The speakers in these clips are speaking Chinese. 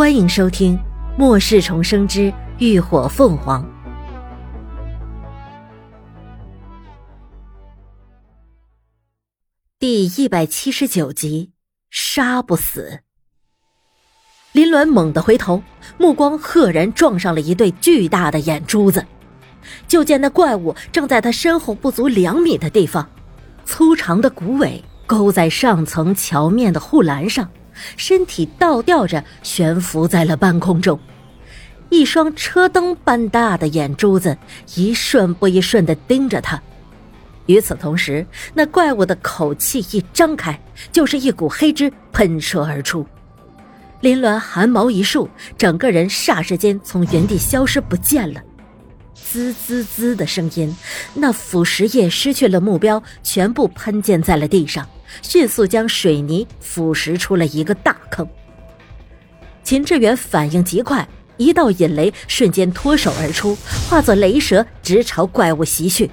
欢迎收听《末世重生之浴火凤凰》第一百七十九集。杀不死！林鸾猛地回头，目光赫然撞上了一对巨大的眼珠子。就见那怪物正在他身后不足两米的地方，粗长的骨尾勾在上层桥面的护栏上。身体倒吊着悬浮在了半空中，一双车灯般大的眼珠子一瞬不一瞬地盯着他。与此同时，那怪物的口气一张开，就是一股黑汁喷射而出。林鸾汗毛一竖，整个人霎时间从原地消失不见了。滋滋滋的声音，那腐蚀液失去了目标，全部喷溅在了地上。迅速将水泥腐蚀出了一个大坑。秦志远反应极快，一道引雷瞬间脱手而出，化作雷蛇直朝怪物袭去。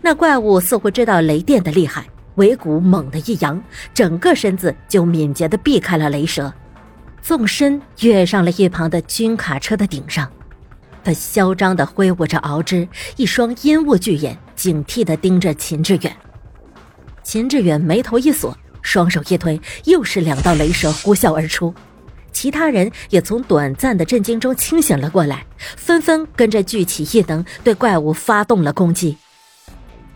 那怪物似乎知道雷电的厉害，尾骨猛地一扬，整个身子就敏捷地避开了雷蛇，纵身跃上了一旁的军卡车的顶上。他嚣张地挥舞着敖枝，一双阴雾巨眼警惕地盯着秦志远。秦志远眉头一锁，双手一推，又是两道雷蛇呼啸而出。其他人也从短暂的震惊中清醒了过来，纷纷跟着聚起异能，对怪物发动了攻击。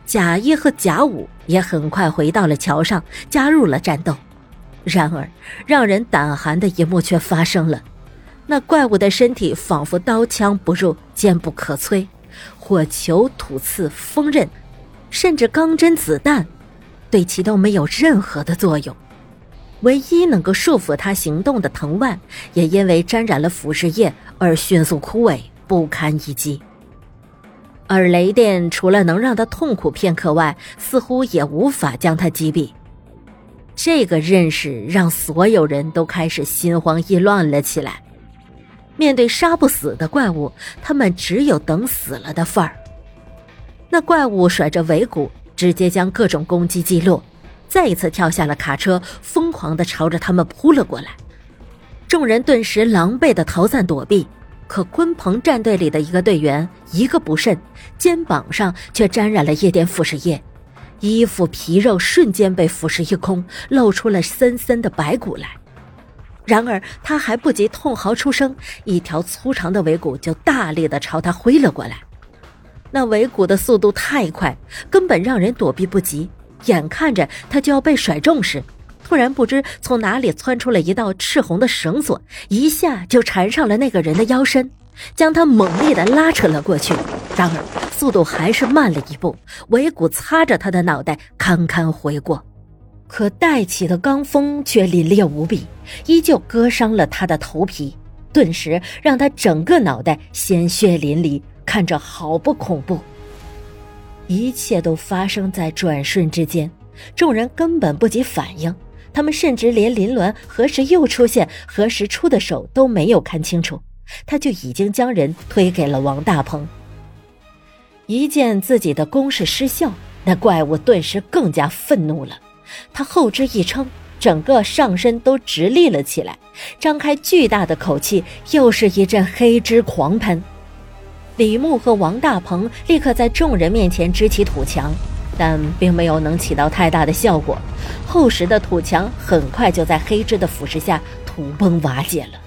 贾一和贾五也很快回到了桥上，加入了战斗。然而，让人胆寒的一幕却发生了：那怪物的身体仿佛刀枪不入，坚不可摧，火球、土刺、锋刃，甚至钢针、子弹。对其都没有任何的作用，唯一能够束缚他行动的藤蔓，也因为沾染了腐蚀液而迅速枯萎，不堪一击。而雷电除了能让他痛苦片刻外，似乎也无法将他击毙。这个认识让所有人都开始心慌意乱了起来。面对杀不死的怪物，他们只有等死了的份儿。那怪物甩着尾骨。直接将各种攻击击落，再一次跳下了卡车，疯狂地朝着他们扑了过来。众人顿时狼狈地逃散躲避，可鲲鹏战队里的一个队员一个不慎，肩膀上却沾染了一点腐蚀液，衣服皮肉瞬间被腐蚀一空，露出了森森的白骨来。然而他还不及痛嚎出声，一条粗长的尾骨就大力地朝他挥了过来。那尾骨的速度太快，根本让人躲避不及。眼看着他就要被甩中时，突然不知从哪里窜出了一道赤红的绳索，一下就缠上了那个人的腰身，将他猛烈的拉扯了过去。然而速度还是慢了一步，尾骨擦着他的脑袋堪堪回过，可带起的罡风却凛冽无比，依旧割伤了他的头皮，顿时让他整个脑袋鲜血淋漓。看着好不恐怖。一切都发生在转瞬之间，众人根本不及反应，他们甚至连林鸾何时又出现、何时出的手都没有看清楚，他就已经将人推给了王大鹏。一见自己的攻势失效，那怪物顿时更加愤怒了，他后肢一撑，整个上身都直立了起来，张开巨大的口气，又是一阵黑汁狂喷。李牧和王大鹏立刻在众人面前支起土墙，但并没有能起到太大的效果。厚实的土墙很快就在黑汁的腐蚀下土崩瓦解了。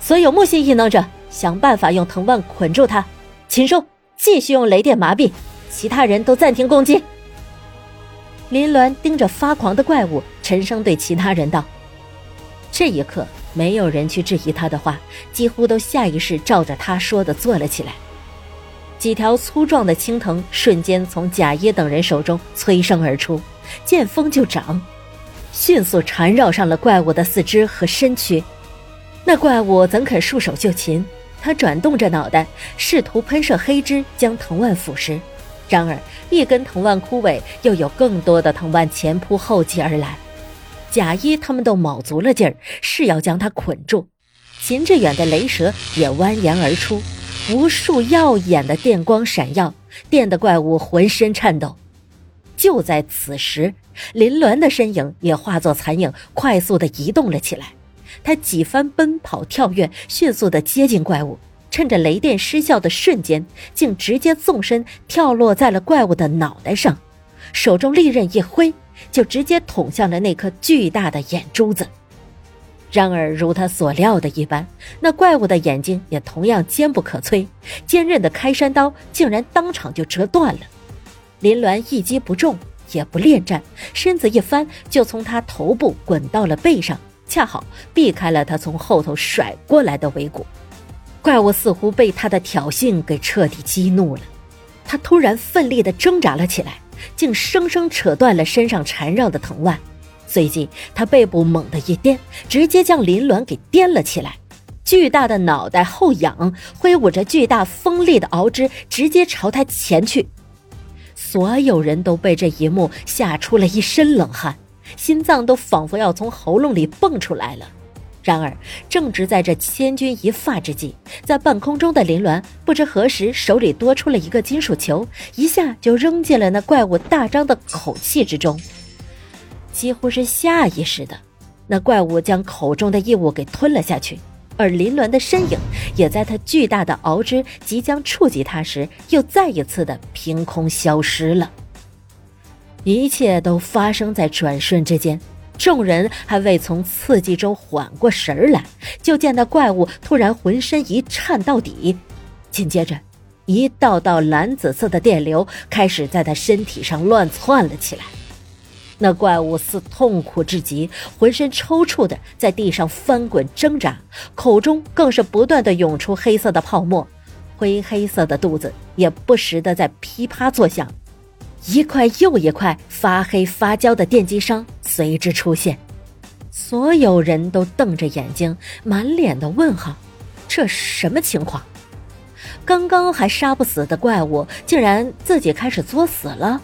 所有木系异能者，想办法用藤蔓捆住他。禽兽，继续用雷电麻痹，其他人都暂停攻击。林鸾盯着发狂的怪物，沉声对其他人道：“这一刻。”没有人去质疑他的话，几乎都下意识照着他说的做了起来。几条粗壮的青藤瞬间从贾耶等人手中催生而出，见风就长，迅速缠绕上了怪物的四肢和身躯。那怪物怎肯束手就擒？他转动着脑袋，试图喷射黑汁将藤蔓腐蚀。然而，一根藤蔓枯萎，又有更多的藤蔓前仆后继而来。贾一他们都卯足了劲儿，是要将他捆住。秦志远的雷蛇也蜿蜒而出，无数耀眼的电光闪耀，电的怪物浑身颤抖。就在此时，林鸾的身影也化作残影，快速的移动了起来。他几番奔跑跳跃，迅速的接近怪物，趁着雷电失效的瞬间，竟直接纵身跳落在了怪物的脑袋上，手中利刃一挥，就直接捅向了那颗巨大的眼珠子。然而，如他所料的一般，那怪物的眼睛也同样坚不可摧，坚韧的开山刀竟然当场就折断了。林鸾一击不中，也不恋战，身子一翻，就从他头部滚到了背上，恰好避开了他从后头甩过来的尾骨。怪物似乎被他的挑衅给彻底激怒了，他突然奋力地挣扎了起来，竟生生扯断了身上缠绕的藤蔓。随即，他背部猛地一颠，直接将林鸾给颠了起来。巨大的脑袋后仰，挥舞着巨大锋利的螯肢，直接朝他前去。所有人都被这一幕吓出了一身冷汗，心脏都仿佛要从喉咙里蹦出来了。然而，正值在这千钧一发之际，在半空中的林鸾不知何时手里多出了一个金属球，一下就扔进了那怪物大张的口气之中。几乎是下意识的，那怪物将口中的异物给吞了下去，而林鸾的身影也在他巨大的螯肢即将触及他时，又再一次的凭空消失了。一切都发生在转瞬之间，众人还未从刺激中缓过神来，就见那怪物突然浑身一颤到底，紧接着，一道道蓝紫色的电流开始在他身体上乱窜了起来。那怪物似痛苦至极，浑身抽搐的在地上翻滚挣扎，口中更是不断的涌出黑色的泡沫，灰黑色的肚子也不时的在噼啪作响，一块又一块发黑发焦的电击伤随之出现，所有人都瞪着眼睛，满脸的问号，这什么情况？刚刚还杀不死的怪物，竟然自己开始作死了？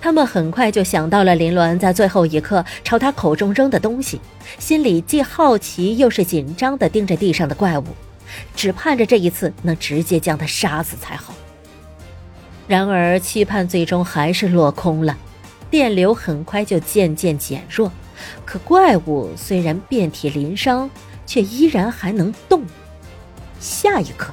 他们很快就想到了林鸾在最后一刻朝他口中扔的东西，心里既好奇又是紧张的盯着地上的怪物，只盼着这一次能直接将他杀死才好。然而期盼最终还是落空了，电流很快就渐渐减弱，可怪物虽然遍体鳞伤，却依然还能动。下一刻，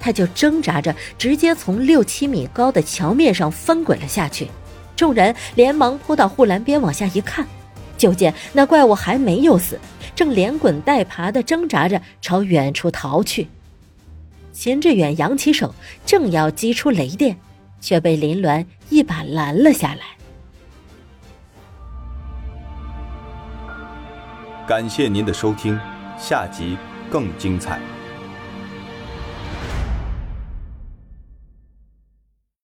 他就挣扎着直接从六七米高的桥面上翻滚了下去。众人连忙扑到护栏边往下一看，就见那怪物还没有死，正连滚带爬的挣扎着朝远处逃去。秦志远扬起手，正要击出雷电，却被林鸾一把拦了下来。感谢您的收听，下集更精彩。